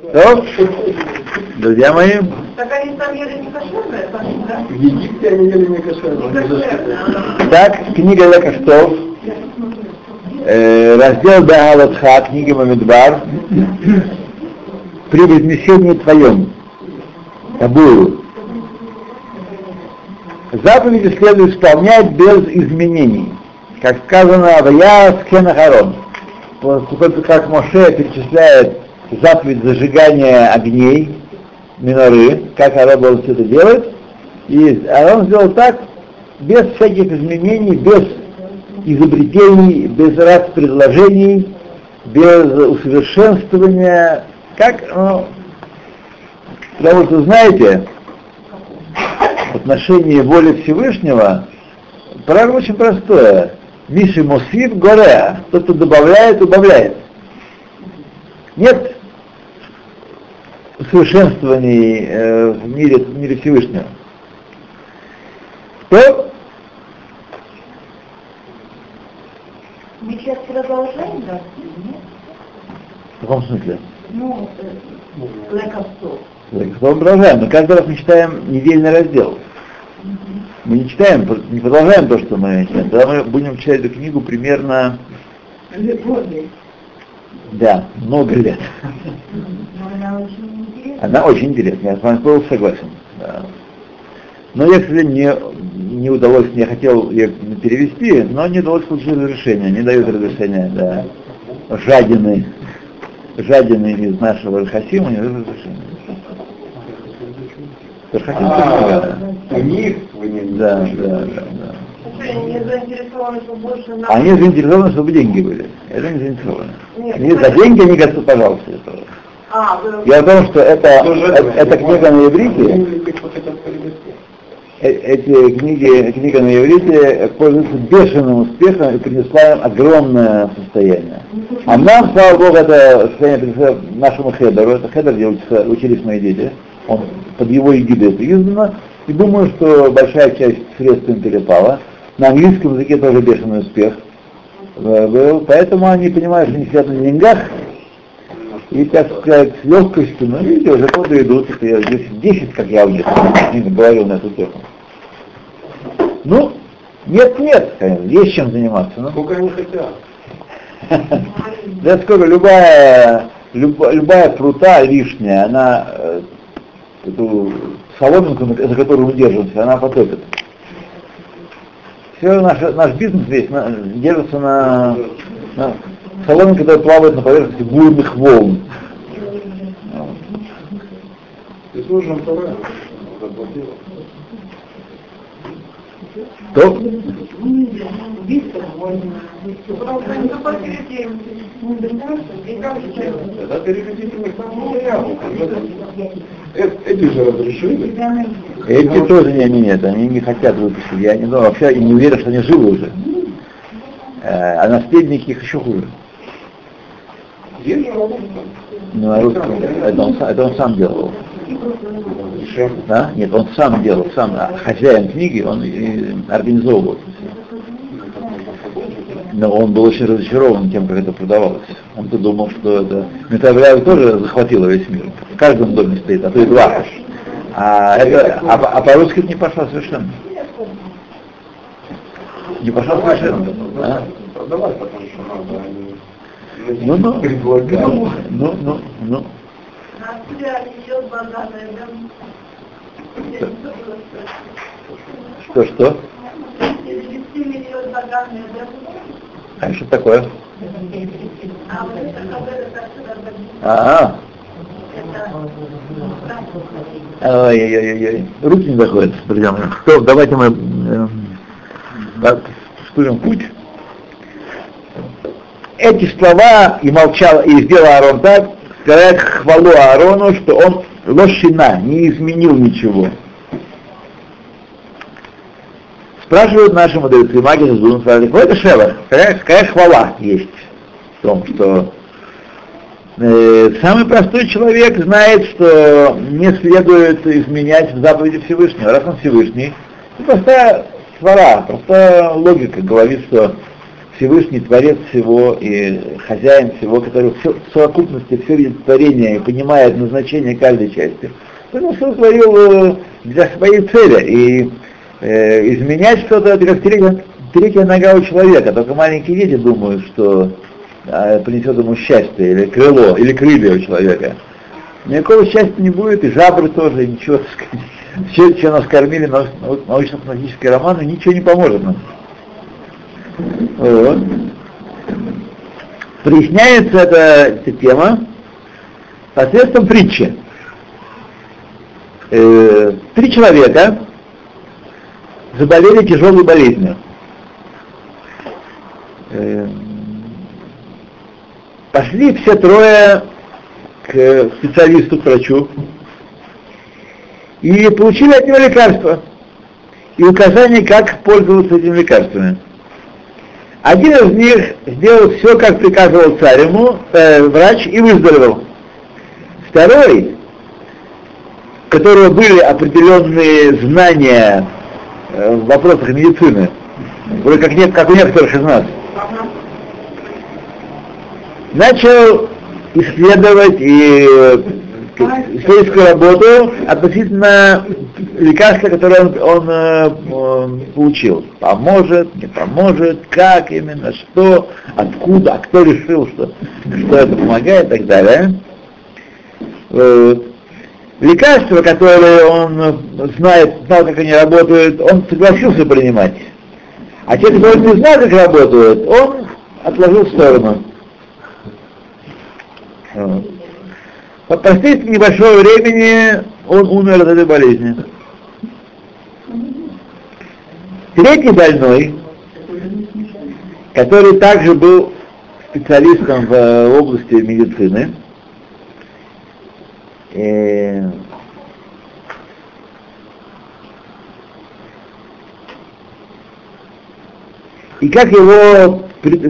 То, друзья мои, Так они там ели не кошерное, да? В Египте они ели не кошерно. Не кошерное. так, книга Лекаштов, э, раздел Бегалатха, книга Мамедбар, при вознесении твоем, Табуру. Заповеди следует исполнять без изменений. Как сказано, Авая Скенахарон. Поскольку как Моше перечисляет заповедь зажигания огней, миноры, как Арон должен все это делать, и Арон сделал так, без всяких изменений, без изобретений, без раз предложений, без усовершенствования, как, ну, потому что, знаете, в отношении воли Всевышнего правило очень простое. Миши Мосив Горе, тот, кто добавляет, убавляет. Нет усовершенствований э, в мире, в мире Всевышнего. То Мы сейчас продолжаем, да? Нет? в каком смысле? Ну, э, лековцов. Мы продолжаем, но каждый раз мы читаем недельный раздел. Мы не читаем, не продолжаем то, что мы читаем. Тогда мы будем читать эту книгу примерно. Да, много лет. Она очень интересна. Она очень интересная, я с вами полностью согласен. Да. Но я, к сожалению, не, не удалось, я хотел ее перевести, но не удалось получить разрешение, не дают разрешения, да. Жадины, жадины из нашего Хасима не дают разрешения. Хасим А, у них не Да, да, да, они заинтересованы, что больше на... Они заинтересованы, чтобы деньги были. Это не заинтересованы. Нет, Они за деньги они говорят, пожалуйста, этого. А, вы... В том, что это, Тоже э- эта книга на иврите. Э- Эти книги, книга на иврите пользуется бешеным успехом и принесла им огромное состояние. А нам, слава Богу, это состояние принесло нашему хедеру, это хедер, где учатся- учились мои дети, он под его эгидой это издано, и думаю, что большая часть средств им перепала. На английском языке тоже бешеный успех э, был, поэтому они понимают, что они сидят на деньгах, и, так сказать, с легкостью, ну, видите, уже годы идут, это я 10, 10, как я ними говорил на эту тему. Ну, нет-нет, конечно, есть чем заниматься. Ну, Сколько они хотят? да сколько, любая, любая, прута лишняя, она э, эту соломинку, за которую мы держимся, она потопит. Все наш, наш бизнес весь на- держится на, на соломинке, которая плавает на поверхности бурных волн. Ты служим. Заплатила. То, Просто они заплатили деньги. И как же? Тогда переведите их на заяву. Э- Эти же разрешили. эти тоже не, не, нет, они не хотят выпустить. Я не знаю, вообще я не уверен, что они живы уже. Э, А наследники их еще хуже. Ну, на русском. Это он, это он сам делал. Шем. Да? Нет, он сам делал, сам а хозяин книги, он и организовывал это всё. Но он был очень разочарован тем, как это продавалось. Он-то думал, что это... Метавляев тоже захватило весь мир. В каждом доме стоит, а то и два. А, это, а, по- а по-русски это не пошло совершенно. Не пошло совершенно. А? Ну, ну, ну, ну, ну, Что, что? А что такое? А А. Ой-ой-ой, руки не доходят, друзья мои. Что, давайте мы э, путь. Эти слова и молчал, и сделал Аарон так, сказать хвалу Аарону, что он лошина, не изменил ничего. Спрашивают наши мудрецы, маги Зазун, сказали, это шева, какая, какая хвала есть в том, что Э, Самый простой человек знает, что не следует изменять заповеди Всевышнего. Раз он Всевышний, ну, простая свара, простая логика говорит, что Всевышний Творец всего и хозяин всего, который все, в совокупности все видит творение и понимает назначение каждой части, он все творил э, для своей цели. И э, изменять что-то, это как третья, третья нога у человека. Только маленькие дети думают, что э, принесет ему счастье, или крыло, или крылья у человека. Никакого счастья не будет, и жабры тоже, и ничего. Все, что нас кормили, научно-фантастические романы, ничего не поможет нам. Вот. Проясняется эта, тема посредством притчи. Э, три человека заболели тяжелой болезнью. Э, пошли все трое к специалисту, к врачу, и получили от него лекарства и указания, как пользоваться этими лекарствами. Один из них сделал все, как приказывал царь ему, э, врач, и выздоровел. Второй, у которого были определенные знания э, в вопросах медицины, вроде как, нет, как у некоторых из нас, начал исследовать и исследовательскую работу относительно лекарства, которое он, он, он получил. Поможет, не поможет, как именно, что, откуда, а кто решил, что, что это помогает и так далее. Вот. Лекарства, которые он знает, знал, как они работают, он согласился принимать. А те, которые не знают, как работают, он отложил в сторону. Вот. По прошествии небольшого времени он умер от этой болезни. Третий больной, который также был специалистом в области медицины, э, и как его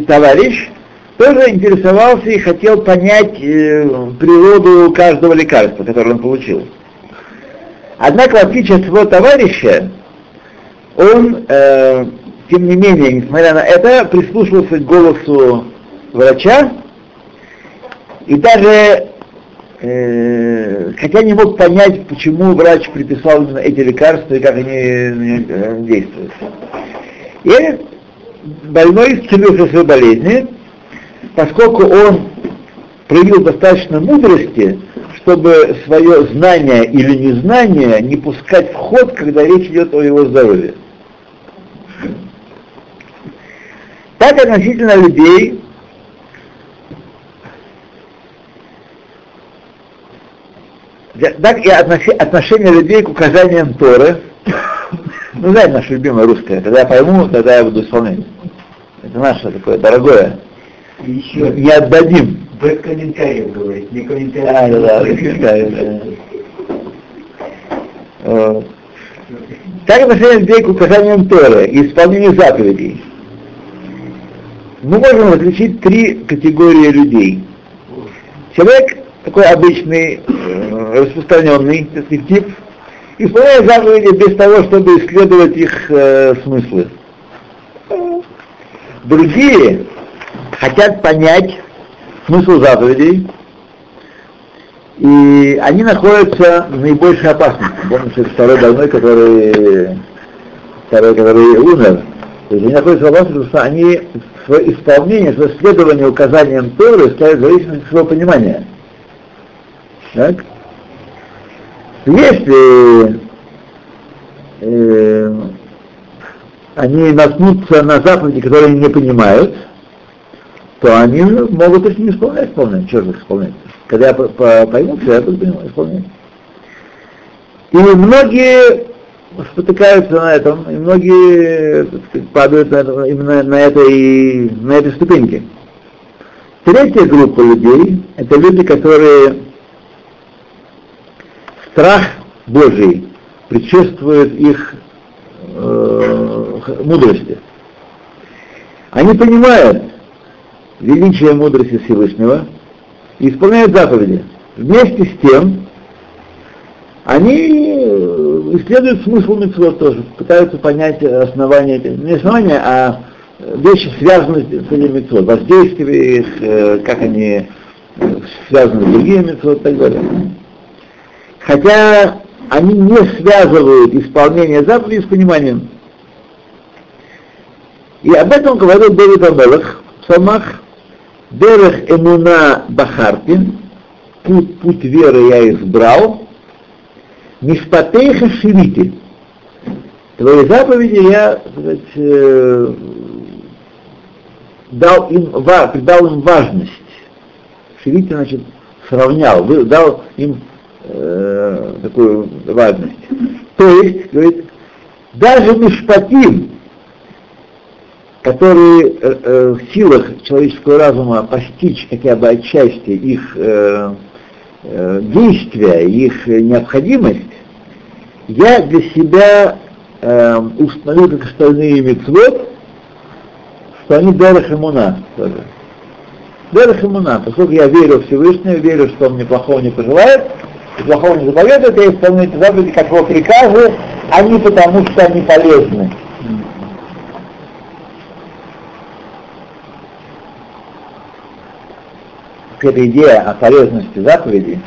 товарищ тоже интересовался и хотел понять э, природу каждого лекарства, которое он получил. Однако, в отличие от своего товарища, он, э, тем не менее, несмотря на это, прислушивался к голосу врача и даже, э, хотя не мог понять, почему врач приписал именно эти лекарства и как они э, действуют. И больной исцелился своей болезни, поскольку он проявил достаточно мудрости, чтобы свое знание или незнание не пускать в ход, когда речь идет о его здоровье. Так относительно людей, так и отношение людей к указаниям Торы, ну, знаете, наше любимое русское, когда я пойму, тогда я буду исполнять. Это наше такое дорогое. Еще Не отдадим. без комментариев говорить, не комментариев. Да, да, да, без комментариев, да. Вот. Так отношение людей к указаниям Торы и исполнению заповедей. Мы можем различить три категории людей. Человек такой обычный, э, распространенный, так сказать, тип, исполняет заповеди без того, чтобы исследовать их э, смыслы. Другие хотят понять смысл заповедей, и они находятся в наибольшей опасности. Помните, второй больной, который, второй, который умер. То есть они находятся в опасности, потому что они свое исполнение, свое следование указаниям Торы ставят в зависимости от своего понимания. Так? Если э, они наткнутся на заповеди, которые они не понимают, то они могут их не исполнять полностью. Что же их исполнять? Когда я пойму все, я буду исполнять. И многие спотыкаются на этом, и многие сказать, падают на это, именно на этой, на этой ступеньке. Третья группа людей – это люди, которые страх Божий предшествует их э, мудрости. Они понимают, величие мудрости Всевышнего и исполняют заповеди. Вместе с тем, они исследуют смысл митцвот тоже, пытаются понять основания, не основания, а э, вещи связаны с этим митцвот, воздействие их, э, как они э, связаны с другими митцвот и так далее. Хотя они не связывают исполнение заповедей с пониманием. И об этом говорил Дэвид Амелах в псалмах Дерех Эмуна Бахарпин, путь, путь веры я избрал, Мишпатейха Шивити. Твои заповеди я сказать, э, дал им, ва- придал им важность. Шивити, значит, сравнял, дал им э, такую важность. То есть, говорит, даже Мишпатим, которые э, э, в силах человеческого разума постичь хотя бы отчасти их э, э, действия, их необходимость, я для себя э, установил, как остальные мецвод, что они Дерех Имуна тоже. Дерех Имуна, поскольку я верю в Всевышнего, верю, что он мне плохого не пожелает, плохого не заповедует, я исполняю эти заповеди как его приказы, а не потому, что они полезны. Эта идея о полезности заповедей,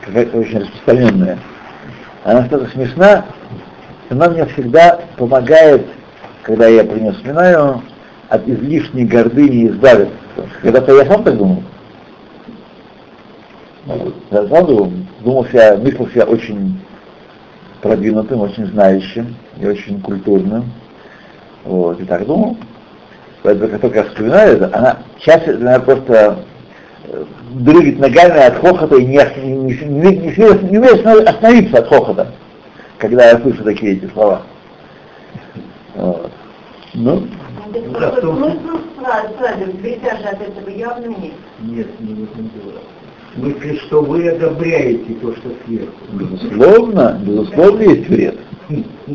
какая-то очень распространенная, она настолько смешна, она мне всегда помогает, когда я про нее вспоминаю, от излишней гордыни избавиться. Когда-то я сам так думал. Я сам думал, думал себя, мыслил себя очень продвинутым, очень знающим и очень культурным. Вот, и так думал. Поэтому, как только я вспоминаю это, она часто, она просто дрыгать ногами от хохота и не, не, не, не, не, не остановиться от хохота, когда я слышу такие эти слова. Вот. Ну, Смысл фразы присяжи от этого явно нет. Нет, не в этом дело. В смысле, что вы одобряете то, что сверху. безусловно, безусловно есть вред.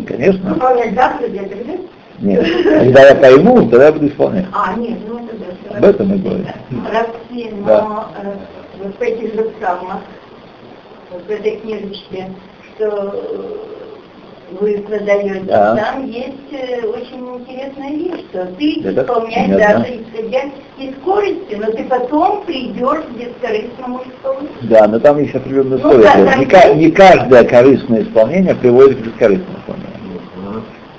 Конечно. Выполнять заповеди, это вред? Нет. Когда я пойму, тогда я буду исполнять. А, нет, ну это да. Об этом мы говорим. Прости, но Да. э, вот в этих же псалмах, вот в этой книжечке, что э, вы продаете, Да. там есть э, очень интересная вещь, что ты Это исполняешь понятно. даже исходя из скорости, но ты потом придешь к бескорыстному исполнению. Да, но там есть определенные Ну условия. да, не, не каждое корыстное исполнение приводит к бескорыстному исполнению.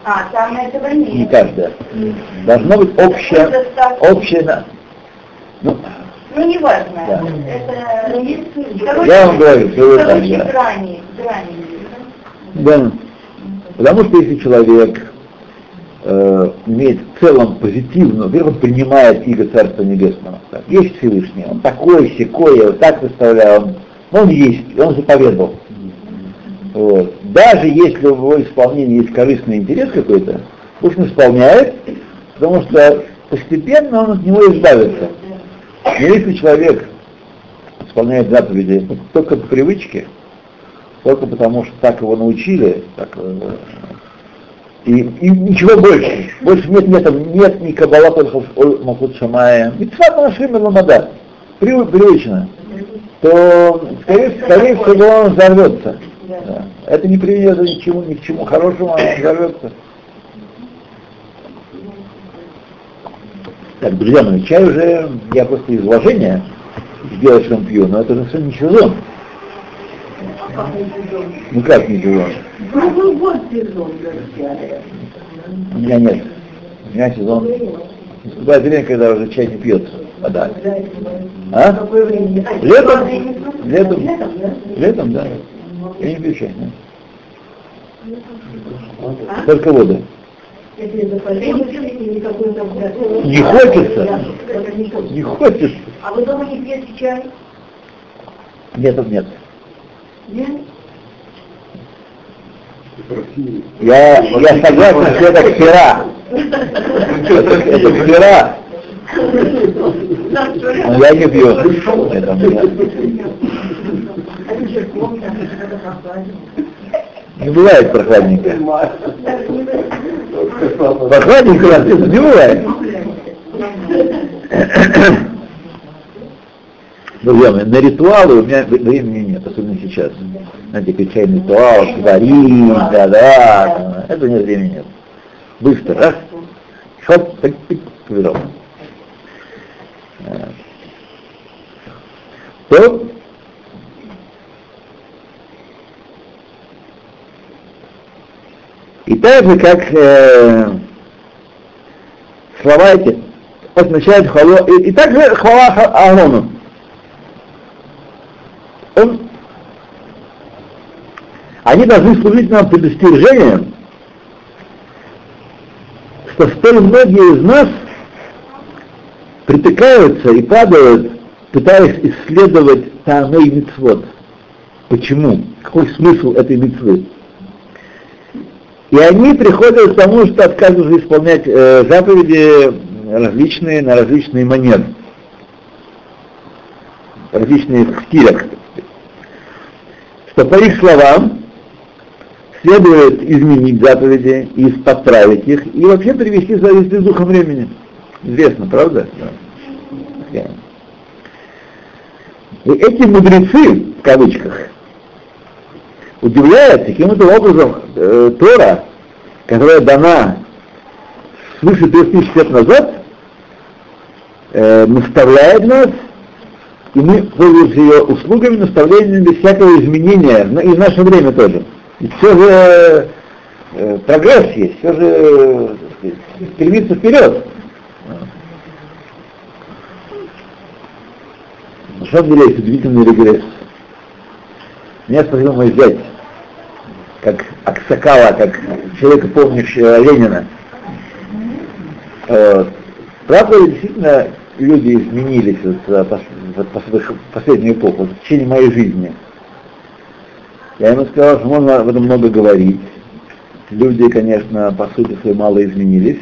А, там этого нет. Не каждое. Должно быть общее, общее, ну, Ну, неважно. Да. Это короче, Я вам говорю, что вы короче, там, да. грани, грани. Да. Потому что если человек э, имеет в целом позитивную, во-первых, принимает иго Царства Небесного. Так, есть Всевышний, он такой, секой, я вот так представляю, он, он есть, он заповедовал. Вот. Даже если в его исполнении есть корыстный интерес какой-то, пусть он исполняет, потому что постепенно он от него избавится. Но если человек исполняет заповеди только по привычке, только потому что так его научили, так, э, и, и ничего больше. Больше нет, нет, нет ни кабала Махут Шамая, Митцват Машим Ламада, привычно, то, скорее, скорее всего, он взорвется. Да. Это не приведет ни к чему, ни к чему хорошему, а он взорвется. Так, друзья мои, чай уже, я просто из уважения сделал, что пью, но это же все не сезон. Ну как не сезон? Круглый год сезон. У меня нет. У меня сезон. Наступает время, когда уже чай не пьется. Вода. А? Летом? Летом? Летом, да? Я не нет. А? Только воду. Там- Не хочется. Не хочешь? А вы дома не пьете чай? Нет, нет. Нет? Я, я согласен, что это ксера. Это, ксера. Я не пью. Это у меня. Это же комната, это прохладно. Не бывает прохладненько. Прохладненько у нас не бывает. Друзья мои, на ритуалы у меня времени нет, особенно сейчас. Знаете, печальный ритуал, сварить, да, да, этого нет времени нет. Быстро, раз, Хватит, так, повидал. Э, То и так же, как э, слова эти означают хвалу, и, и также хвала Аарону. Он, они должны служить нам предостережением, что столь многие из нас притыкаются и падают, пытаясь исследовать Таамей Мицвод. Почему? Какой смысл этой митцвы? И они приходят к тому, что отказываются исполнять э, заповеди различные на различные манеры, различные стилях. Что по их словам следует изменить заповеди и подправить их, и вообще привести в соответствие с духом времени. Известно, правда? Да. И эти мудрецы, в кавычках, удивляет, каким-то образом э, Тора, которая дана свыше 3000 лет назад, э, наставляет нас, и мы пользуемся ее услугами, наставлениями без всякого изменения, и в наше время тоже. И все же э, прогресс есть, все же э, стремится вперед. На самом деле есть удивительный регресс. Меня спросил мой зять, как Аксакала, как человека, помнящего Ленина. Э, правда, действительно, люди изменились вот, за, последнюю эпоху, в течение моей жизни. Я ему сказал, что можно об этом много говорить. Люди, конечно, по сути своей мало изменились,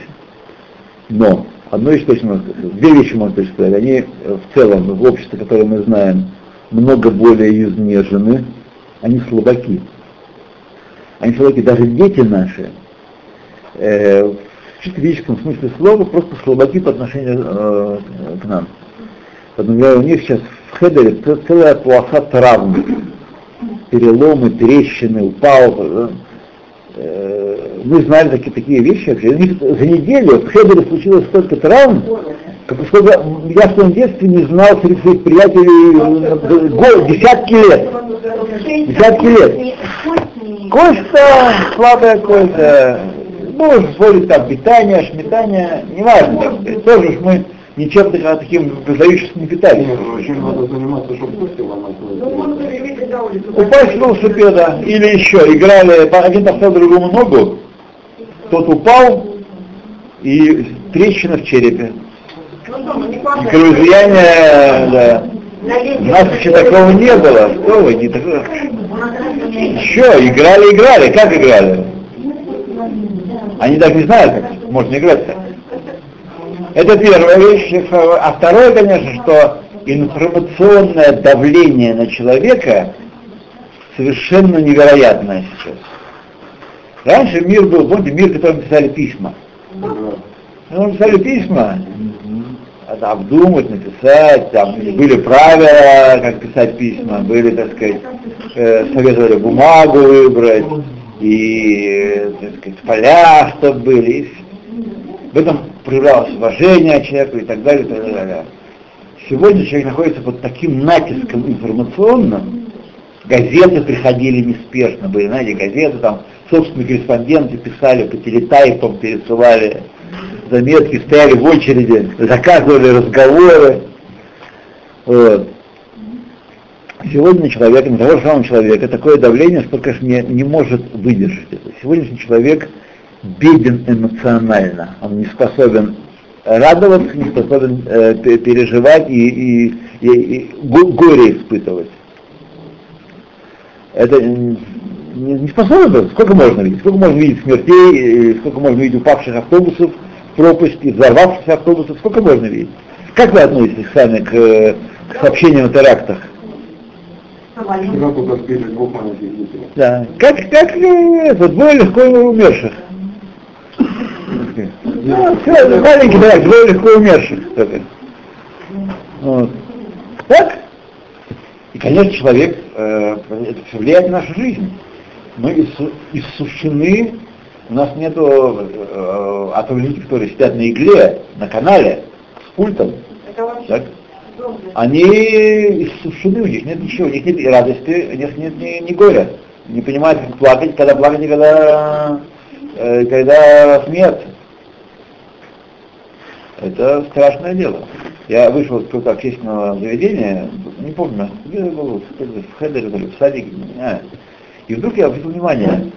но одну вещь точно можно сказать, две вещи можно сказать. Они в целом, в обществе, которое мы знаем, много более изнежены, они слабаки. Они слабаки, даже дети наши, э, в чисто физическом смысле слова, просто слабаки по отношению э, к нам. Поэтому у них сейчас в хедере целая полоса травм, переломы, трещины, упал. Э, мы знали такие, такие вещи вообще. У них за неделю в хедере случилось столько травм, как сколько я в своем детстве не знал среди своих приятелей э, десятки лет. Десятки лет. Кость-то, слабая кость, можно спорить там питание, шметание, неважно. Тоже мы ничем таким выдающимся не питались. Чем надо заниматься, чтобы кости ломать? Упасть с велосипеда или еще играли, один поставил другому ногу, тот упал и трещина в черепе. Кровоизлияние, да. У нас еще такого не было. Что вы, не такого. Еще играли, играли. Как играли? Они даже не знают, как можно играть так. Это первая вещь. А второе, конечно, что информационное давление на человека совершенно невероятное сейчас. Раньше мир был, помните, мир, в котором писали письма. Ну, писали письма, это обдумать, написать, там были правила, как писать письма, были, так сказать, э, советовали бумагу выбрать, и, так сказать, поля, чтобы были. В этом проявлялось уважение человеку и так далее, и так далее. Сегодня человек находится под таким натиском информационным, газеты приходили неспешно, были, знаете, газеты, там собственные корреспонденты писали по телетайпам, пересылали заметки, стояли в очереди, заказывали разговоры. Вот. Сегодня человек, не того же самого человека, такое давление, что, конечно, не, не может выдержать это. Сегодняшний человек беден эмоционально, он не способен радоваться, не способен э, переживать и, и, и, и горе испытывать. Это не, не способен, сколько можно видеть, сколько можно видеть смертей, сколько можно видеть упавших автобусов, пропасти, взорвавшихся автобусов, сколько можно видеть. Как вы относитесь сами к, к сообщениям о терактах? Да. Как, как э, это, двое легко умерших. Ну, все, маленький теракт, двое легко умерших. Вот. Так? И, конечно, человек, э, это все влияет на нашу жизнь. Мы иссушены У нас нету э, а то люди, которые сидят на игле, на канале, с пультом, Это так? они иссушены, у них нет ничего, у них нет и радости, у них нет ни, ни горя. Не понимают, как плакать, когда плакать и когда, э, когда смеяться. Это страшное дело. Я вышел из какого-то общественного заведения, не помню, где я был, в Хедере, в садике, не знаю. И вдруг я обратил внимание,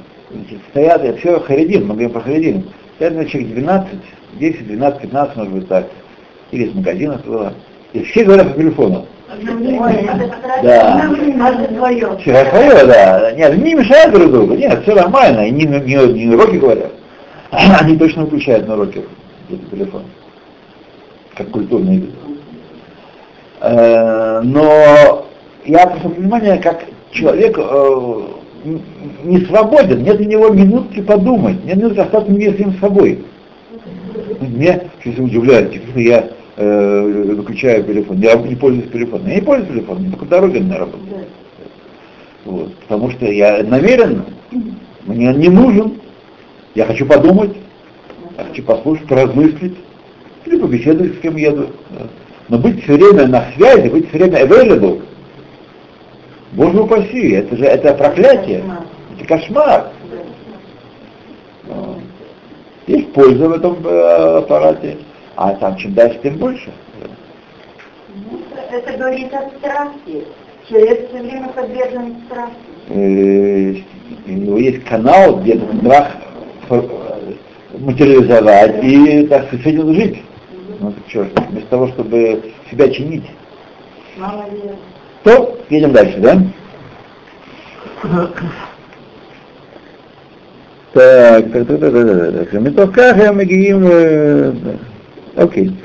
стоят, я все харидим, мы говорим про харидим, стоят на человек 12, 10, 12, 15, может быть так, или из магазинов было, и все говорят по телефону. Да. Все свое, да. Нет, не мешают друг другу, нет, все нормально, они не, не, не уроки говорят. Они точно выключают на этот телефон. Как культурный вид. Э, Но я просто внимание, как человек э, не свободен, нет у него минутки подумать, нет минутки остаться не с ним собой. Меня сейчас удивляет, что я э, выключаю телефон, я не пользуюсь телефоном. Я не пользуюсь телефоном, я только дороге на работу. Вот, потому что я намеренно, мне он не нужен, я хочу подумать, я хочу послушать, поразмыслить, или побеседовать с кем еду. Но быть все время на связи, быть все время available, Боже упаси, это же это проклятие, это кошмар. Вот. Есть польза в этом э, аппарате, а там чем дальше, тем больше. Ну, Это говорит о страхе. Человек все время подвержен страху. Э, у него есть канал, где страх э, материализовать и, так сказать, этим жить. Ну так что вместо того, чтобы себя чинить. Мало что? Едем дальше, да? Так, так, так, так, так, так. Метокаха Мегиим. Э, Окей.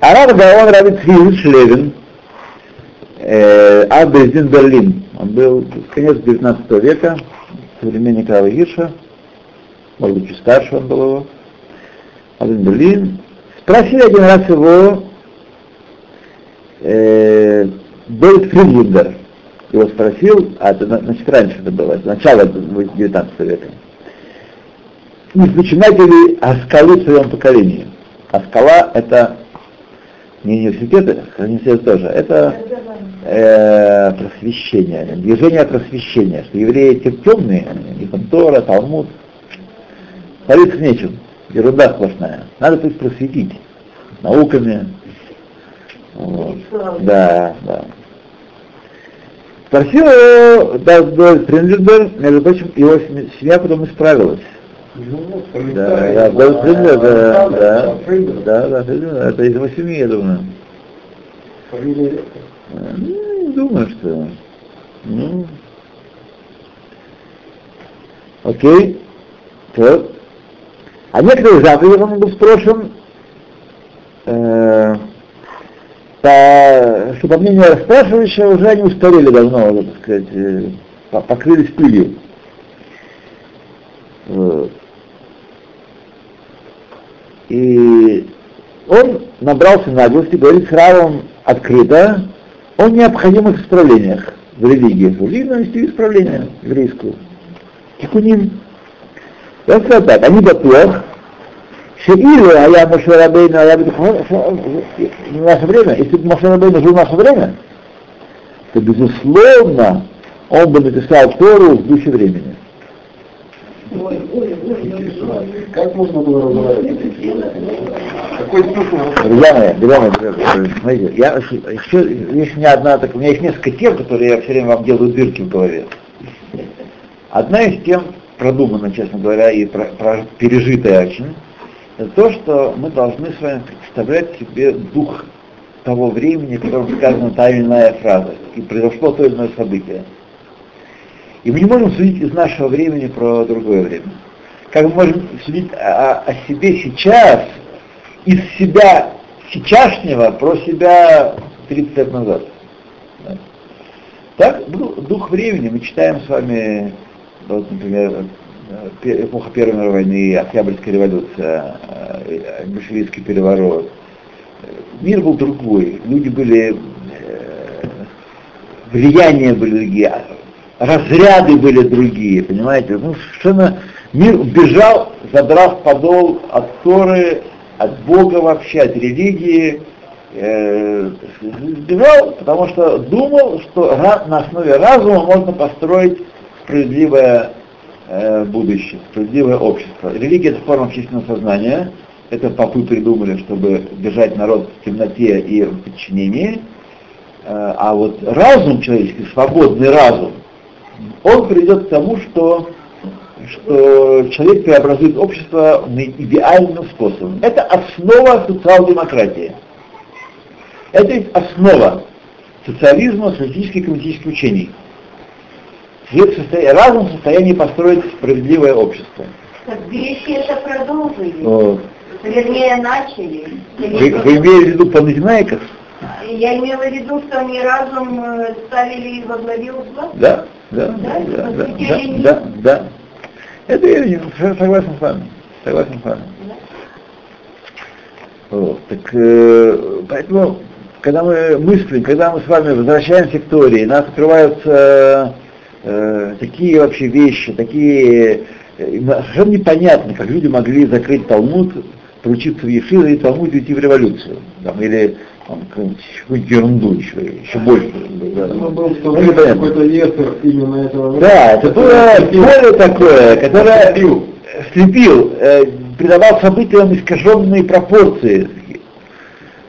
Араб Гаон Раби Цхиль Шлевин, э, Абрезин Берлин. Он был конец 19 века, современник Рава Гиша, может быть, чуть старше он был его. Абрезин Берлин. Спросили один раз его, э, Бейт Фридлингер его спросил, а это, значит, раньше это было, начало 19 века. Не начинайте ли Аскалы в своем поколении? Аскала это не университеты, университет тоже, это э, просвещение, движение просвещения, что евреи те темные, и Тора, Талмуд, Хвалиться нечем, ерунда сплошная. Надо есть просветить науками. Вот. Да, да. Спросил его Даздоль Фриндлер, между прочим, его сем- семья потом исправилась. Да, да, Даздоль Фриндлер, да, да, да, да, это из его семьи, я думаю. Фамилия Ну, не думаю, что... Ну... Окей. Так. А некоторые заповеди он был спрошен, э, по, что по мнению расспрашивающего уже они устарели давно, уже, так сказать, э, по- покрылись пылью. И он набрался наглости, говорит с Равом открыто о необходимых исправлениях в религии. В религии надо вести исправление еврейскую. Тикуним. Я сказал так, они бatuach, Шеилу, а я Моше Рабейну, а я в наше время, если бы Моше Рабейну жил в наше время, то, безусловно, он бы написал Тору в духе времени. Как можно было разговаривать? Какой смысл? Друзья мои, друзья мои, друзья мои, смотрите, я, еще, есть у меня одна, так, у меня есть несколько тем, которые я все время вам делаю дырки в голове. Одна из тем, продумана, честно говоря, и про- про- пережитая очень, это то, что мы должны с вами представлять себе дух того времени, в котором сказана та или иная фраза, и произошло то или иное событие. И мы не можем судить из нашего времени про другое время. Как мы можем судить о, о себе сейчас, из себя сейчасшнего про себя 30 лет назад. Так, дух времени, мы читаем с вами, вот, например, эпоха Первой мировой войны, Октябрьская революция, э, большевистский переворот. Э, Мир был другой, люди были, э, влияния были другие, разряды были другие, понимаете? Ну, совершенно Мир убежал, задрав подол от Торы, от Бога вообще, от религии, э, сбежал, потому что думал, что на основе разума можно построить справедливое э, будущее, справедливое общество. Религия — это форма общественного сознания, это попы придумали, чтобы держать народ в темноте и в подчинении, э, а вот разум человеческий, свободный разум, он приведет к тому, что что человек преобразует общество идеальным способом. Это основа социал-демократии. Это основа социализма, социалистических и коммунистических учений. Разум в состоянии построить справедливое общество. Так греки это продолжили. Вот. Вернее, начали. Вы, вы имеете в виду Паназинаиков? Я имела в виду, что они разум э, ставили во главе угла. Да, да, да, да, да, да, да, да. Это я согласен с вами. Согласен с вами. Вот. Так, э, поэтому, когда мы мыслим, когда мы с вами возвращаемся к Торе, нас открываются э, такие вообще вещи, такие э, совершенно непонятно, как люди могли закрыть Талмуд, поручиться в Ешиве и Талмуд идти в революцию. Там, или какую-нибудь ерунду еще, еще больше. Да. Ну, был в то время какой-то именно этого. Да, это было поле такое, которое слепил, э, придавал событиям искаженные пропорции.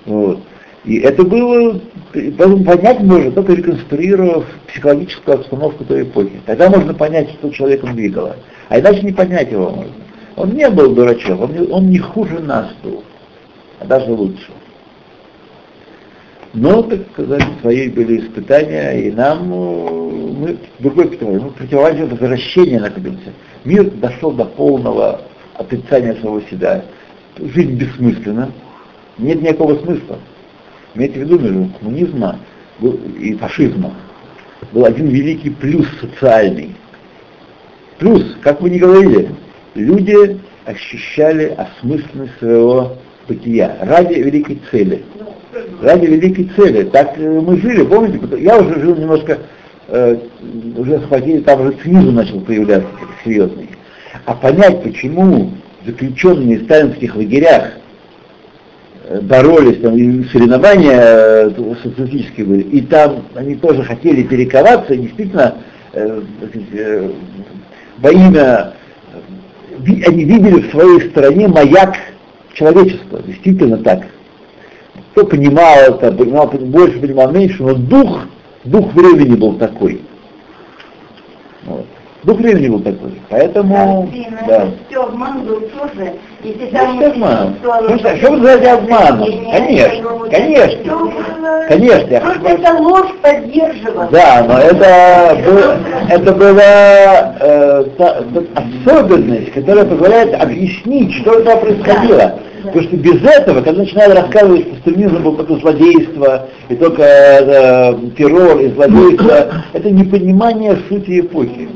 Вот. И это было, понять можно, только реконструировав психологическую обстановку той эпохи. Тогда можно понять, что человеком двигало. А иначе не понять его можно. Он не был дурачок, он не, он не хуже нас был, а даже лучше. Но, так сказать, свои были испытания, и нам, э, мы, другой противовес, мы противовес возвращения находимся. Мир дошел до полного отрицания самого себя. Жизнь бессмысленна, нет никакого смысла. Имейте в виду, между коммунизма и фашизма был один великий плюс социальный. Плюс, как вы не говорили, люди ощущали осмысленность своего бытия ради великой цели ради великой цели. Так мы жили, помните, я уже жил немножко, э, уже схватили, там уже цинизм начал появляться серьезный. А понять, почему заключенные в сталинских лагерях боролись, там и соревнования э, социалистические были, и там они тоже хотели перековаться, действительно, э, э, во имя, они видели в своей стране маяк человечества, действительно так кто понимал это, понимал больше, понимал меньше, но дух, дух времени был такой. Вот. Дух времени был такой. Поэтому, да. да. Все обман был тоже. Если там ну, обман. Ну, что, что вы называете обманом? Конечно, конечно. Конечно. Просто это ложь поддерживала. Да, но это, был, это была э, та, та особенность, которая позволяет объяснить, что это происходило. Да. Потому что без этого, когда начинали рассказывать, что сталинизм был только злодейство, и только э, террор и злодейство, это непонимание сути эпохи.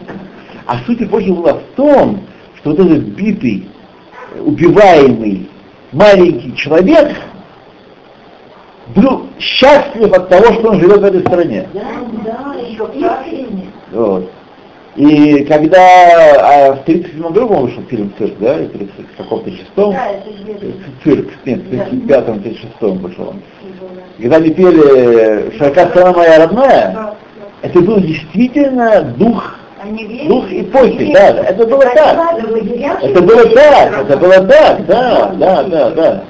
А суть эпохи была в том, что вот этот битый, убиваемый маленький человек был счастлив от того, что он живет в этой стране. Да, да, еще вот. И когда а в 37 году вышел фильм «Цирк», да, или в каком-то шестом, да, «Цирк», нет, в 35-м, 36-м вышел он. И когда они пели «Широка страна моя родная», это был действительно дух дух эпохи, да, это было так. Это было так, это было так, да, да, да, да.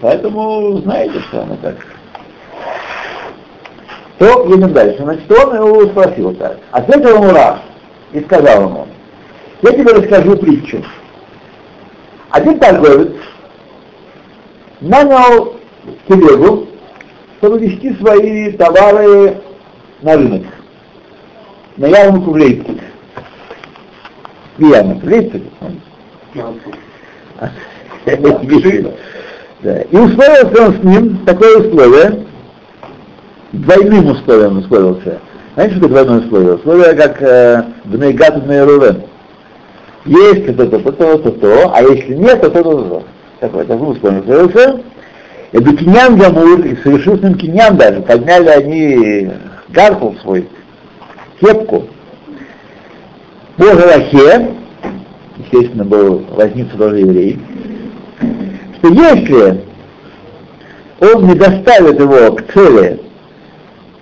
Поэтому знаете, что оно так. То едем дальше. Значит, он его спросил так. Ответил ему Раш и сказал ему, я тебе расскажу притчу. Один торговец нанял телегу, чтобы везти свои товары на рынок, на ярмарку в Лейпциг. В ярмарку, Лейпциг. И условился он с ним такое условие, двойным условием условился. Знаете, что такое двойное условие? Условие как э, Бнейгат Рувен. Есть это, то, то, то, то, то, а если нет, то, то, то, то. Такое, такое условие условился. И Бекиньян Гамур, и совершил с ним киньян даже, подняли они гарпул свой, кепку, по Галахе, естественно, был возница тоже еврей, что если он не доставит его к цели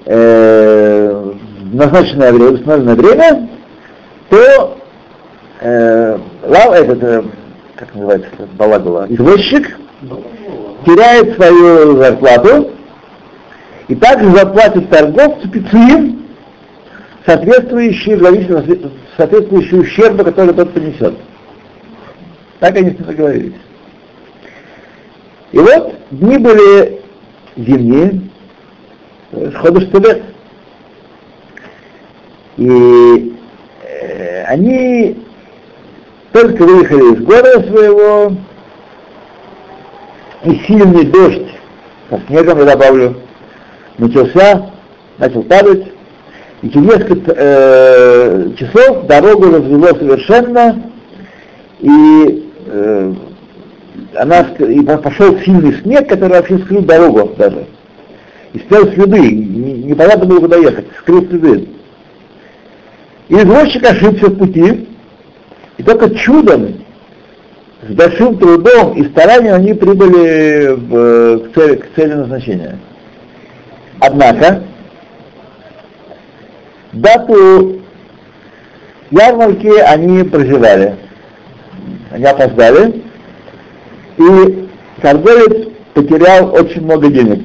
э, в назначенное время, установленное время, то э, лав, этот, э, как называется, балагула, извозчик теряет свою зарплату и также заплатит торговцу пиццуим, соответствующий, соответствующий ущербу, который тот понесет. Так они договорились. И вот дни были зимние, сходу что лет. И э, они только выехали из города своего, и сильный дождь, со снегом я добавлю, начался, начал падать, и через несколько э, часов дорогу развело совершенно, и э, она, и пошел сильный снег, который вообще скрыл дорогу даже. И стоял следы, непонятно было куда ехать, скрыл следы. И извозчик ошибся в пути, и только чудом, с большим трудом и старанием они прибыли в, к, цели, к цели назначения. Однако, дату ярмарки они проживали. Они опоздали, и торговец потерял очень много денег.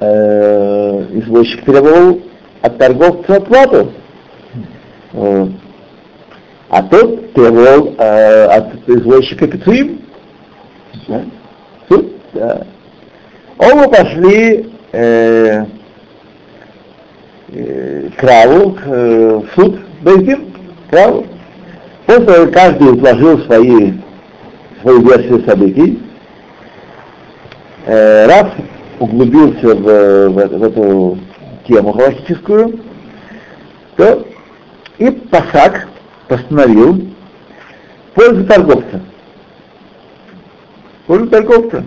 Э, извозчик требовал от торговца оплату. А тот требовал э, от извозчика? Суд, да. Оба пошли э, э, к Раву, э, суд, Бейдин, к Раву. После того, каждый изложил свои, свою версию событий, э, Рав углубился в, в, в эту тему галактическую, то и Пасак постановил пользу торговца. Пользу торговца.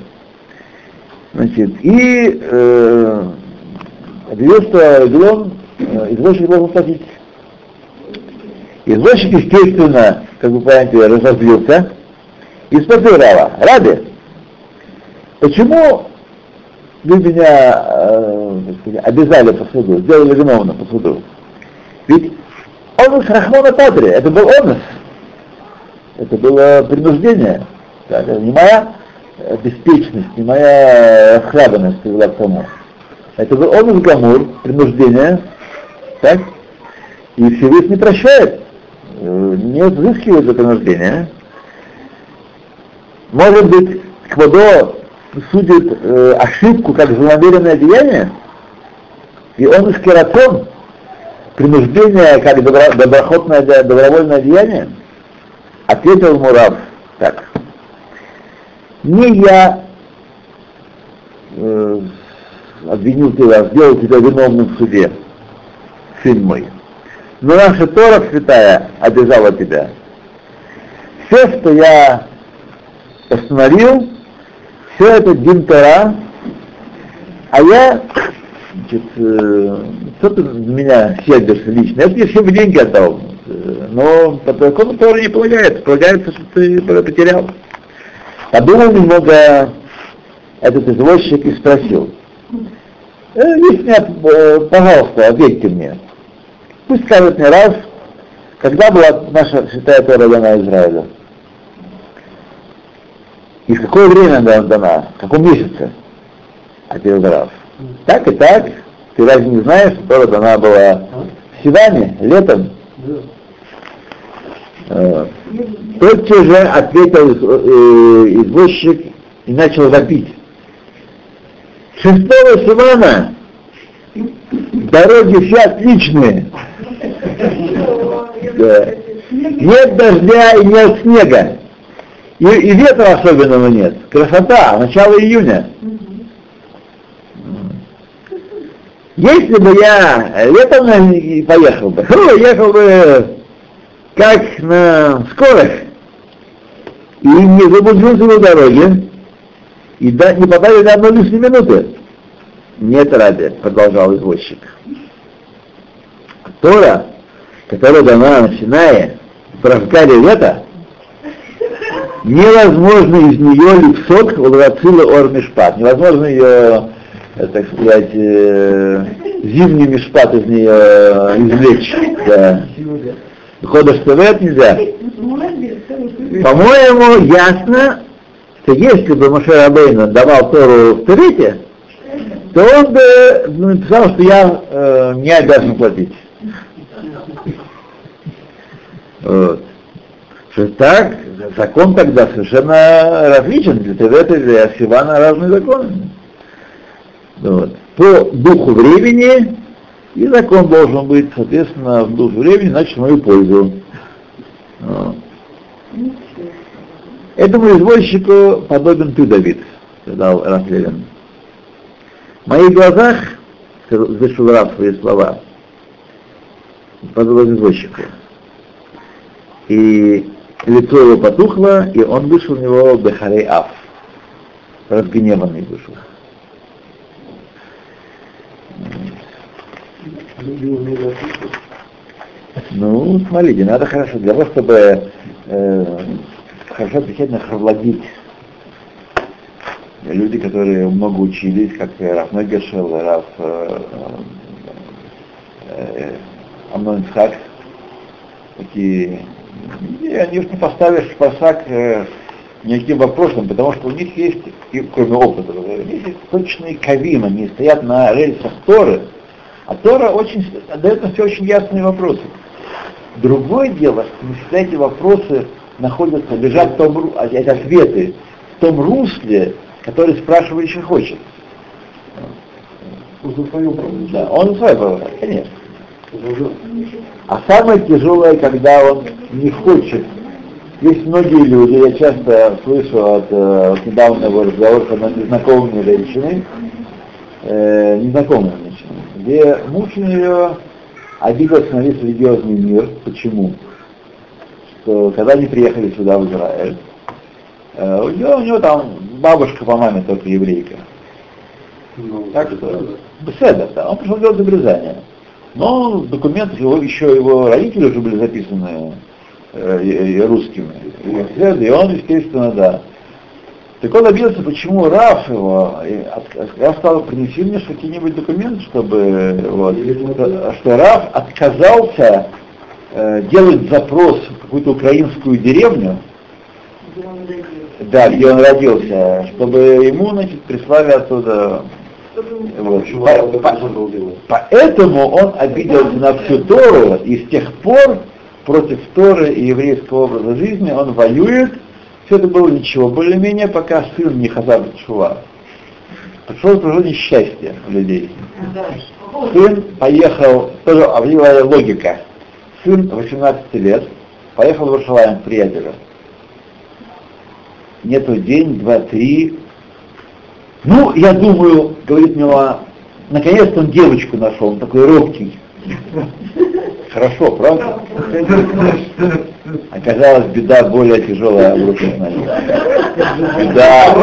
Значит, и э, объявил, что Регулон э, извозчик должен платить. Извозчик, естественно, как вы понимаете, разозлился и спросил Рава, Раби, почему вы меня э, сказать, обязали по суду, сделали виновным по суду? Ведь онус Рахмона Татри, это был онус, это было принуждение, так, это не моя беспечность, не моя расхлябанность привела к тому. Это был онус Гамур, принуждение, так, и Всевышний прощает. Э, не взыскивает за принуждение. Может быть, Квадо судит э, ошибку как злонамеренное деяние, и он из кератон, принуждение как добро, доброходное, добровольное деяние, ответил Мурав так. Не я э, обвинил тебя, сделал тебя виновным в суде, сын мой но наша Тора святая обязала тебя. Все, что я постановил, все это Дин Тора, а я, значит, э, что ты меня сердишься лично? Я тебе все деньги отдал, но по закону Тора не полагается, полагается, что ты потерял. Подумал немного этот извозчик и спросил, э, если нет, э, пожалуйста, ответьте мне, Пусть скажет мне раз, когда была наша святая Тора дана Израилю? И в какое время она дана? В каком месяце? Ответил Рав. Так и так. Ты разве не знаешь, что Тора дана была в Сиване, летом? Э, тотчас же ответил э, извозчик и начал вопить. Шестого Сивана дороги все отличные. Да. Нет дождя и нет снега. И, и ветра особенного нет. Красота, начало июня. Если бы я летом поехал бы, фу, ехал бы как на скорость, и не заблудился на дороге, и да, не попали на одну лишнюю минуты. Нет, ради, продолжал извозчик. Тора которая дана на Синае, в Равкале лета, невозможно из нее липсок улрацила ор мишпат. Невозможно ее, э, так сказать, э, зимний мишпат из нее э, извлечь. Да. Хода штевет нельзя. По-моему, ясно, что если бы Моше Рабейна давал Тору в Тевете, то он бы написал, что я э, не обязан платить. Вот. Что так, закон тогда совершенно различен. Для Тевета и для Сивана разные законы. Вот. По духу времени и закон должен быть, соответственно, в духе времени, значит, в мою пользу. Вот. Этому извозчику подобен ты, Давид, сказал Рафлевин. В моих глазах, завершил Раф свои слова, подобен извозчику. И лицо его потухло, и он вышел в него Бехарей Аф. Разгневанный вышел. Ну, смотрите, надо хорошо, для того, чтобы э, хорошо отвечать на хавладить. Люди, которые много учились, как Раф Негешел, Раф э, э, Амнон Исхак, такие, и они уж не поставишь спасак э, никаким вопросом, потому что у них есть, и, кроме опыта, у них есть точные кавим, они стоят на рельсах Торы, а Тора очень, дает на все очень ясные вопросы. Другое дело, что не всегда эти вопросы находятся, лежат в том, а эти ответы в том русле, который спрашивающий хочет. Он за. Да, он свое право, конечно. А самое тяжелое, когда он не хочет. Есть многие люди, я часто слышу от, э, недавнего разговора с незнакомыми женщиной, э, незнакомыми женщиной, где муж у нее обиделся на весь религиозный мир. Почему? Что когда они приехали сюда, в Израиль, э, у, него, у него там бабушка по маме только еврейка. Ну, Так что, беседа, да, он пришел делать обрезание. Но в документах его, еще его родители уже были записаны э, русскими. И он, естественно, да. Так он обиделся, почему Раф его, я сказал, принеси мне какие-нибудь документы, чтобы, вот, что, что Раф отказался э, делать запрос в какую-то украинскую деревню, где он родился. да, где он родился, чтобы ему, значит, прислали оттуда вот. По- по-? Поэтому он обиделся на всю Тору, и с тех пор против Торы и еврейского образа жизни он воюет. Все это было ничего, более-менее, пока сын не Хазар Шува. Пришло тоже несчастье у людей. Сын поехал, тоже определенная логика. Сын 18 лет, поехал в Иерусалим к приятелю. Нету день, два, три. Ну, я думаю, говорит мне, наконец-то он девочку нашел, он такой робкий. Хорошо, правда? Оказалась беда более тяжелая на них. Беда,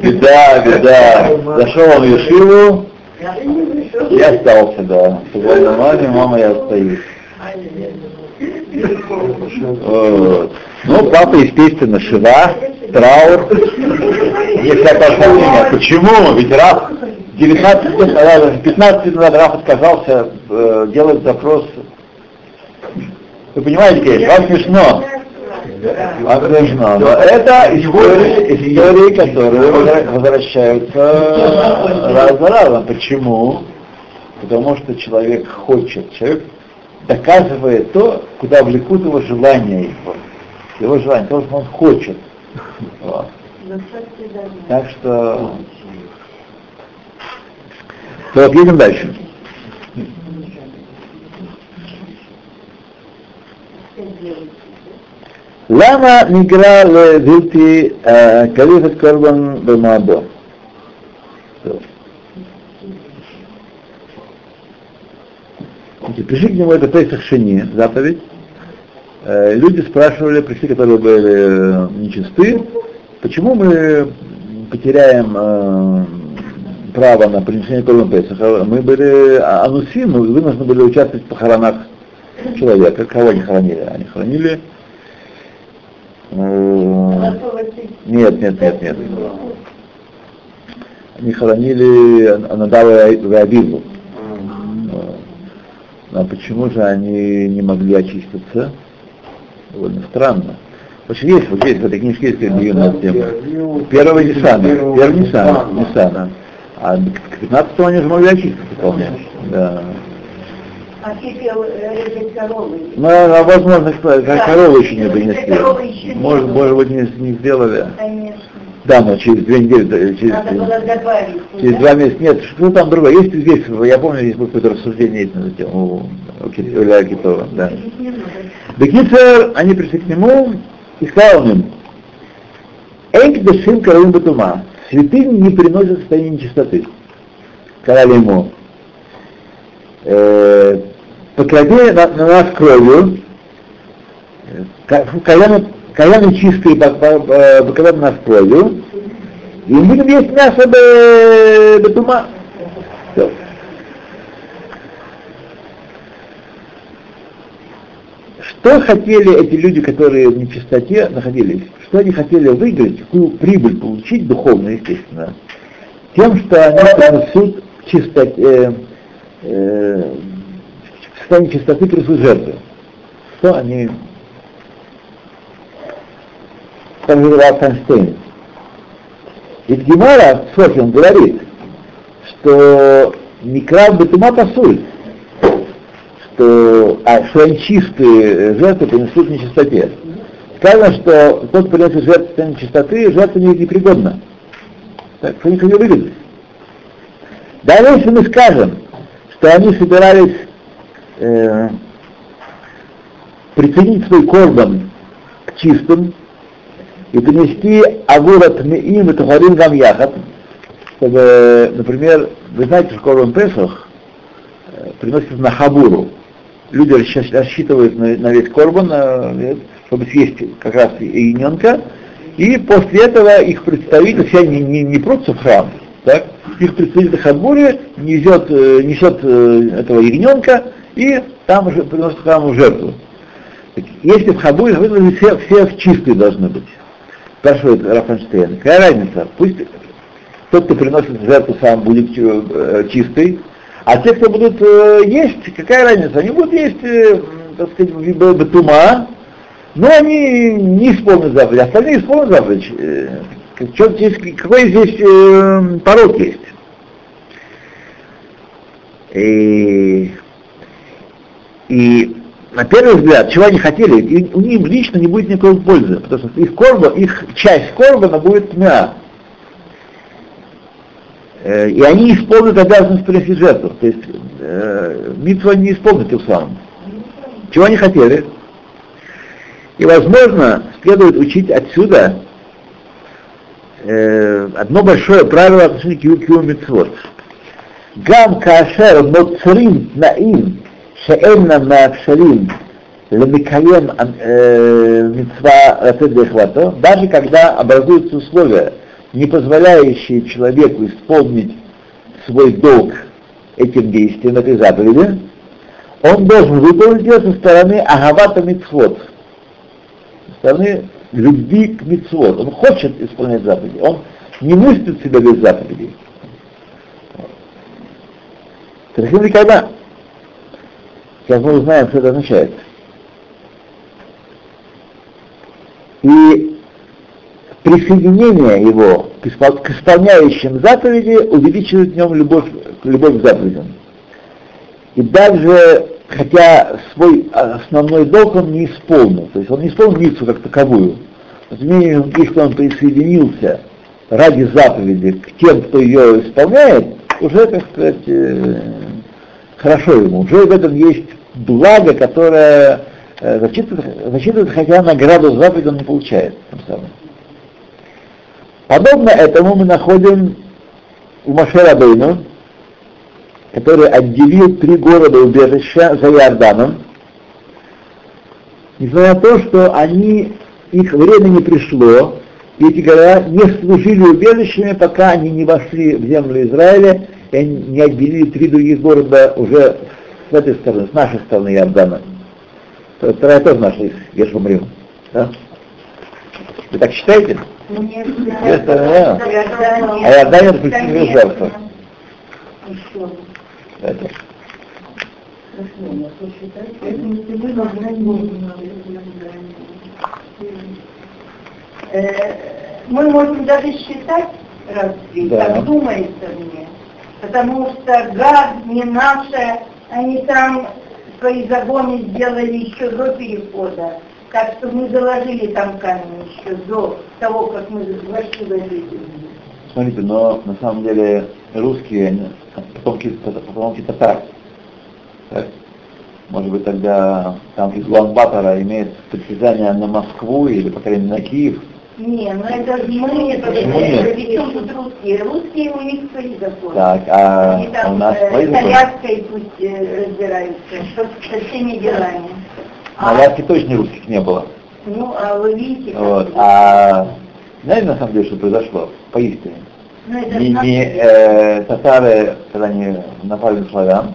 беда, беда. Зашел он в Ешиву, я остался, да. Сказал маме, мама, я остаюсь. Вот. Ну, папа, естественно, шива, траур. Есть всякое сомнение. Почему? Ведь Раф 19 лет, э, 15 лет назад Раф отказался э, делать запрос. Вы понимаете, конечно, вам смешно. Вам смешно. Но это истории, истории, которые возвращаются раз за разом. Почему? Потому что человек хочет, человек доказывает то, куда влекут его желания его. Его желание, то, что он хочет. Вот. Так что... Ну вот едем дальше. Лама мигра левити калиф от бамабо. Пришли к нему это Песах Шини, заповедь. Э, люди спрашивали, пришли, которые были э, нечисты, почему мы потеряем э, право на принесение корма Песаха? Мы были а- анусим, мы вынуждены были участвовать в похоронах человека. Кого они хоронили? Они хоронили... э. Нет, нет, нет, нет. Они хоронили Анадава и Абиву. А почему же они не могли очиститься? Довольно странно. Общем, есть, вот есть, в этой книжке есть эту тему. Первого Ниссана, первого Ниссана, Ниссана. А к 15 они же могли очиститься вполне. Да. А резать коровы. Ну, а возможно, что как Да. корову еще не Коровы принесли. еще не Может, было. может быть, не, не сделали. Конечно. Да, но через две недели, через, через да? два месяца. Нет, что там другое. Есть здесь, я помню, здесь было какое-то рассуждение на эту тему у, у Китова, да. Не. Бекицер, они пришли к нему и сказал им, Эйк дешим караим батума, святыни не приносят состояние нечистоты. Сказали ему, э, покрови на, на нас кровью, э, ка- каяны, чистые по- по- по- покрови нас кровью, и будем есть мясо бе- батума. Всё. Что хотели эти люди, которые в нечистоте находились? Что они хотели выиграть, какую прибыль получить, духовную, естественно, тем, что они принесут чистоте, э, э, в состоянии чистоты принесут жертвы. Что они... Так же Рав Файнштейн. Ведь Гемара он говорит, что Микрав Бетума пасуль, что, а, они чистые жертвы принесут нечистоте. Сказано, что тот, кто приносит жертву в состоянии чистоты, жертва не непригодна. Так, что они хотели выгодить. Даже если мы скажем, что они собирались э, присоединить свой корбан к чистым и принести агурат меим и тухарим гам яхат, чтобы, например, вы знаете, что корбан Песах э, приносит на хабуру. Люди рассчитывают на, весь корбан, э, чтобы съесть как раз ягненка, и после этого их представитель, все они не, не прутся в храм, так? их представитель Хабури несет, э, несет э, этого ягненка и там уже приносит в храм в жертву. Если в Хабуре, все, все чистые должны быть. Спрашивает Рафанштейн, какая разница? Пусть тот, кто приносит жертву, сам будет чистый, а те, кто будут э, есть, какая разница? Они будут есть, э, так сказать, б- батума, но они не исполнят заповедь, остальные исполнят заповедь. Э, чё здесь, какой здесь э, порог есть? И, и на первый взгляд, чего они хотели, и у них лично не будет никакой пользы, потому что их корба, их часть корбана будет тьма. Э, И они исполнят обязанность принести жертву. То есть э, они не исполнят тем самым. Чего они хотели? И, возможно, следует учить отсюда э, одно большое правило отношения к Юкиу Митцвот. Гам кашер ноцрим наим шеэнна маакшарим лемикаем э, митцва дехвато, даже когда образуются условия, не позволяющие человеку исполнить свой долг этим действием, этой заповеди, он должен выполнить ее со стороны агавата мицвод, со стороны любви к мицвод. Он хочет исполнять заповеди, он не мыслит себя без заповедей. Совершенно никогда. Сейчас мы узнаем, что это означает. И присоединение его к, испол- к исполняющим заповеди увеличивает в нем любовь, любовь к заповедям. И даже, хотя свой основной долг он не исполнил, то есть он не исполнил митцу как таковую, но тем не менее, если он присоединился ради заповеди к тем, кто ее исполняет, уже, так сказать, э, хорошо ему, уже в этом есть благо, которое э, зачитывает, зачитывает, хотя награду за заповедь он не получает. Тем самым. Подобно этому мы находим у Машера Бейну, который отделил три города убежища за Иорданом, несмотря на то, что они, их время не пришло, и эти города не служили убежищами, пока они не вошли в землю Израиля, и не отделили три других города уже с этой стороны, с нашей стороны Иордана. Вторая тоже наша из Гешмамрим. Да? Вы так считаете? Это. А Иордания это пустынное государство. Это. Мы можем даже считать разве, Да. так думается мне. Потому что газ не наше, они там свои загоны сделали еще до перехода. Так что мы заложили там камень еще до того, как мы вошли в эту землю. Смотрите, но на самом деле русские, потомки, потомки татар. Так? Может быть, тогда там из Ланбатора имеет притязание на Москву или, по крайней мере, на Киев. Не, ну это же мы, это Почему же- нет? при чем тут русские? Русские у них свои законы. Так, а Они у там нас э, свои с законы? Аляской пусть э, разбираются, что со всеми делами. На Аляске точно русских не было. Ну, а вы видите, Вот. А знаете, на самом деле, что произошло? Поистине. Ну, Не, не, э, татары, когда они напали на славян,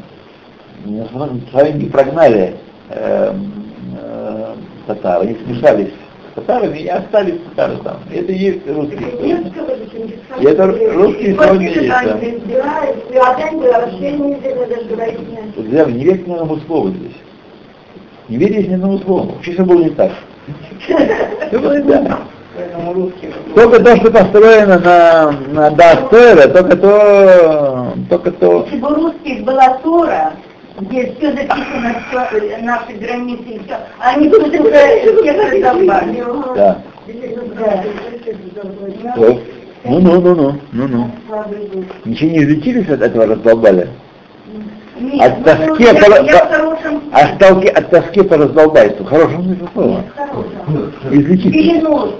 не, славяне не прогнали э, э, татар, они смешались с татарами и остались татары там. Это и есть русские. И это русские сегодня есть. Да. Друзья, не верьте ни одному слову здесь. Не верьте ни одному слову. Все было не так. Все было не так. Только то, что построено на, на Дастера, только то, только то. Если бы у русских была Тора, где все записано, все, наши границы и все, они бы уже всех разобрали. Да. Ну, ну, ну, ну, ну, ну. Слабый дух. Ничего не излечились от этого раздолбали? Нет, От ну, тоски, я, по- я От, толки, от тоски по раздолбайству. В хорошем. Излечить. Переносно.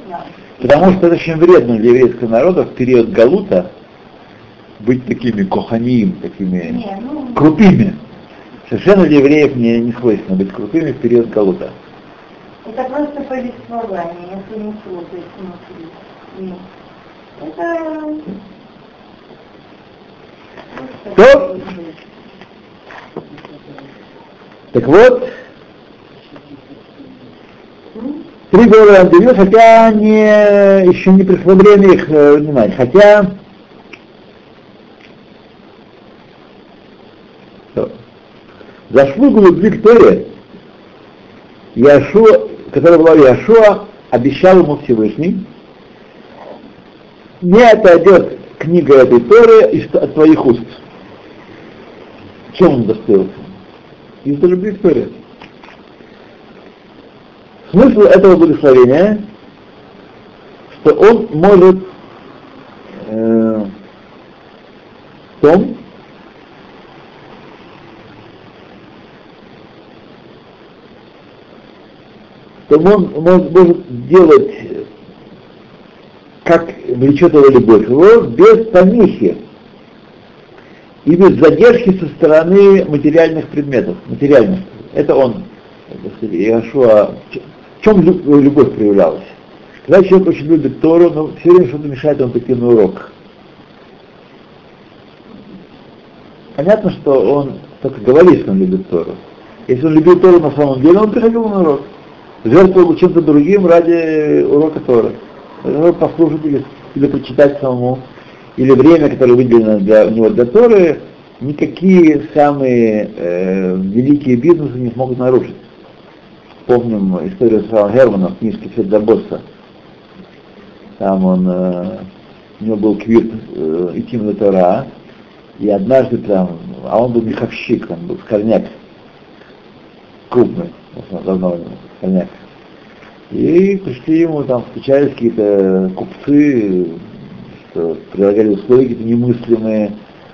Потому что это очень вредно для еврейского народа в период Галута быть такими коханим, такими Не, ну, крутыми. Совершенно для евреев не, не свойственно быть крутыми в период Галута. это просто повествование, если не слушать внутри. Это... То- Так вот, три года антивирус, хотя не, еще не пришло время их э. Хотя заслугу любви к Торе Яшуа, которая была у Яшуа, обещал ему Всевышний, не отойдет книга этой Торы из- от твоих уст. Чем он достоился? Из-за любви к Торе. Смысл этого благословения, что он может э, том, что он может, может делать, как влечет его любовь его, без помехи и без задержки со стороны материальных предметов, материальных. Это он, Иошуа. В чем лю- любовь проявлялась? Когда человек очень любит Тору, но все время что-то мешает ему пойти на урок. Понятно, что он только говорит, что он любит Тору. Если он любил Тору на самом деле, он приходил на урок. Жертвовал чем-то другим ради урока Торы. Послушать или, или прочитать самому. Или время, которое выделено для у него для Торы, никакие самые э, великие бизнесы не смогут нарушить. Помним историю Сава Германа в книжке Федда Босса. Там он, э, у него был квирт э, идти на Тора, и однажды там, а он был меховщик, там был скорняк, крупный, давно скорняк. И пришли ему там, встречались какие-то купцы, что предлагали условия какие-то немыслимые,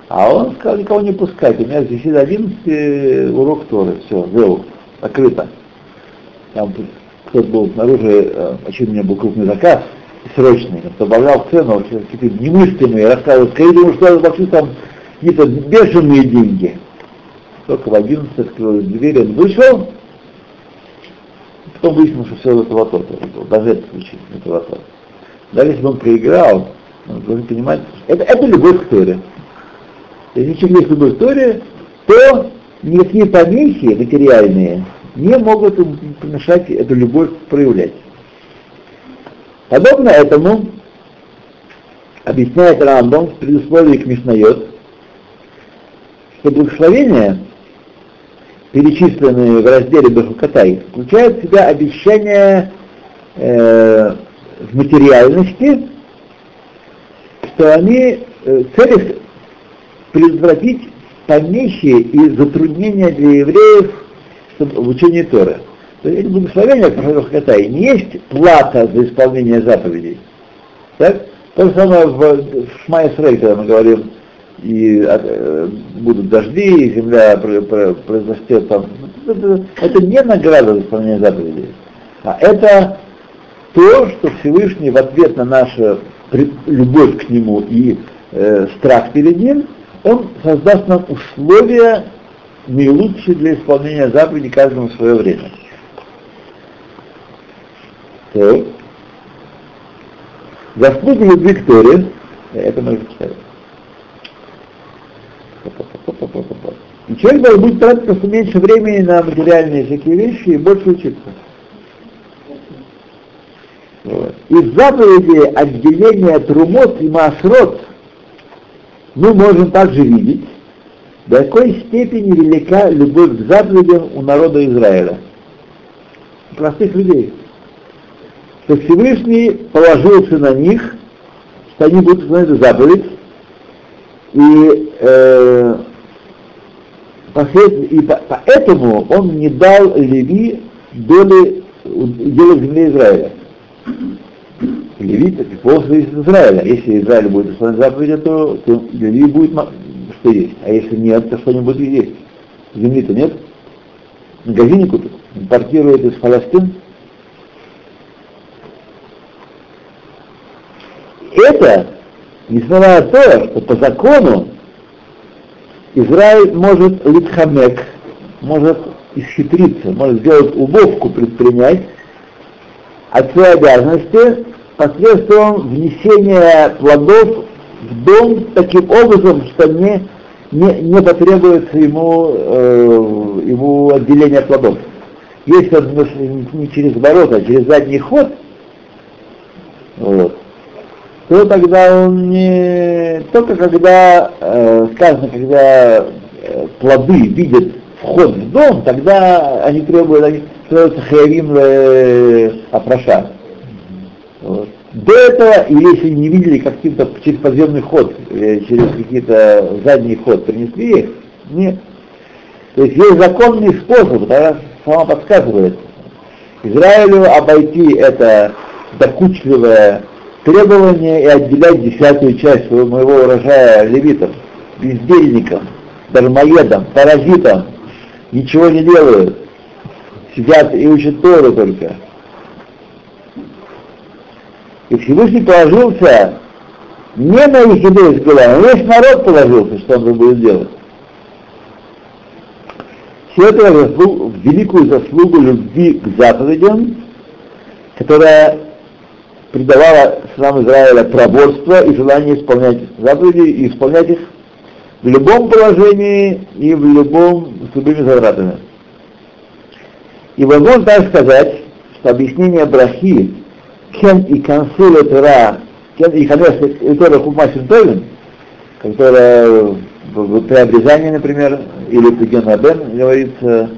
а он сказал, никого не пускать, у меня здесь до 11 урок Торы, все, зел, закрыто. Там кто-то был снаружи, э, очевидно, у меня был крупный заказ, срочный, он добавлял цену, какие-то немыслимые, рассказывал, скорее думаю, что я заплачу там какие-то бешеные деньги. Только в 11 открылась дверь, он вышел, потом выяснилось, что все это лото, даже этот случай, это лото. Даже если бы он проиграл, он должен понимать, это, это любовь к Торе. Если человек любовь к Торе, то никакие помехи материальные не могут помешать эту любовь проявлять. Подобно этому объясняет Рамбам в предусловии к Мишнайот, что благословения, перечисленные в разделе Бахукатай, включают в себя обещание э, в материальности, что они э, целях предотвратить помехи и затруднения для евреев в учении Торы. То есть которые в Катае, не есть плата за исполнение заповедей. Так? То же самое в, в Шмайсрей, когда мы говорим, и э, будут дожди, и земля произрастет там. Это, это не награда за исполнение заповедей, а это то, что Всевышний в ответ на нашу любовь к Нему и э, страх перед Ним, Он создаст нам условия наилучшие для исполнения заповедей каждому в свое время. Так. Заслуги любви к Торе, это мы уже читали. И человек должен будет тратить просто меньше времени на материальные всякие вещи и больше учиться. Вот. Из заповеди отделения трумот и масрот мы можем также видеть, до какой степени велика любовь к заповедям у народа Израиля. Простых людей. Что Всевышний положился на них, что они будут исполнять заповедь, и, э, и поэтому он не дал Леви доли дела земли Израиля. Левит это полностью из Израиля. Если Израиль будет исполнять заповеди, то, то Леви будет что есть. А если нет, то что-нибудь есть. Земли-то нет. Магазине купит. Импортирует из Палестин. Это, несмотря на то, что по закону Израиль может литхамек, может исхитриться, может сделать уловку предпринять от своей обязанности посредством внесения плодов в дом таким образом, что не, не, не потребуется ему, э, ему отделение плодов. Если он не через ворота, а через задний ход, вот, то тогда он не только когда э, сказано, когда э, плоды видят вход в дом, тогда они требуют, они становятся хаявим э. До этого, если не видели каким-то через подземный ход, э, через какие-то задний ход принесли их, нет. То есть есть законный способ, тогда сама подсказывает. Израилю обойти это докучливое требование и отделять десятую часть моего урожая левитам, бездельникам, дармоедам, паразитам, ничего не делают, сидят и учат Тору только. И Всевышний положился не на их главу, а весь народ положился, что он будет делать. Все это в великую заслугу любви к заповедям, которая придавала сынам Израиля проворство и желание исполнять заповеди и исполнять их в любом положении и в любом с любыми затратами. И возможно так сказать, что объяснение брахи Кен и консуля Тора, Кен и Ханес и Тора Хумасин Товин, которая при обрезании, например, или при Генабен говорится,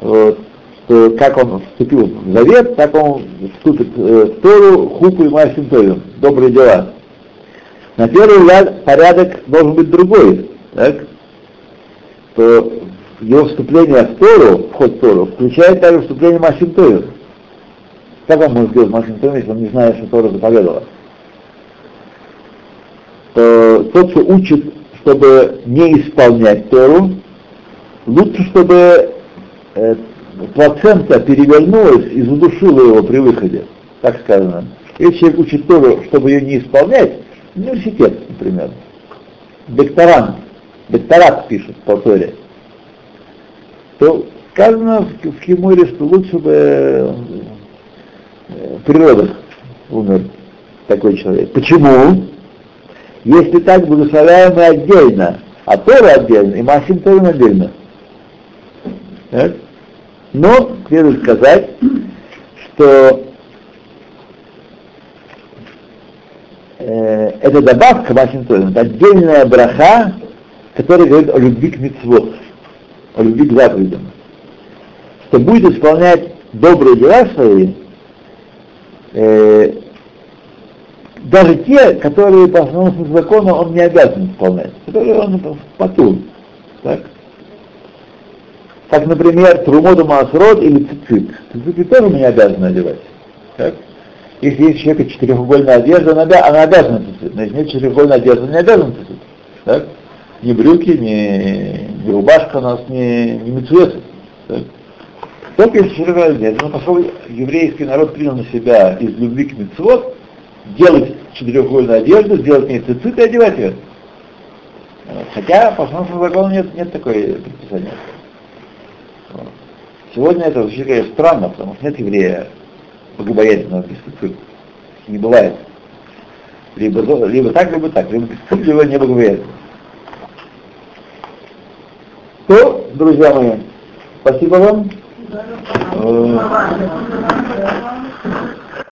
вот, что как он вступил в завет, так он вступит в Тору, Хупу и Масин Товин, добрые дела. На первый взгляд порядок должен быть другой, так? то его вступление в Тору, вход в Тору, включает также вступление Масин Товин. Как он может сделать Машин Тора, если он не знает, что Тора заповедала? То тот, кто учит, чтобы не исполнять Тору, лучше, чтобы э, плацента перевернулась и задушила его при выходе, так сказано. Если человек учит Тору, чтобы ее не исполнять, университет, например, докторант, докторат пишет по Торе, то сказано в Химуре, что лучше бы природах умер такой человек. Почему? Если так, благословляем мы отдельно, а Тора отдельно, и Масим Торин отдельно. Так? Но следует сказать, что э, это добавка Машин это отдельная браха, которая говорит о любви к митцвот, о любви к заповедям. Что будет исполнять добрые дела свои, э, даже те, которые по основному закону он не обязан исполнять, которые он потул. Так? Как, например, Трумоту Масрод или Цицит. Цицит тоже не обязаны одевать. Так? Если есть человека четырехугольная одежда, она, она обязана цицит. Но если нет четырехугольной одежды, она не обязана цицит. Так? Ни брюки, ни, ни рубашка у нас, ни, ни мецуэсы. Только если четырехугольная одежда. Но поскольку еврейский народ принял на себя из любви к мецвод, делать четырехугольную одежду, сделать мне цицит и одевать ее. Хотя по основному закону нет, нет такой предписания. Сегодня это вообще, конечно, странно, потому что нет еврея богобоязненного без цицит. Не бывает. Либо, либо так, либо так, либо без либо не богобоязненно. То, друзья мои, спасибо вам э,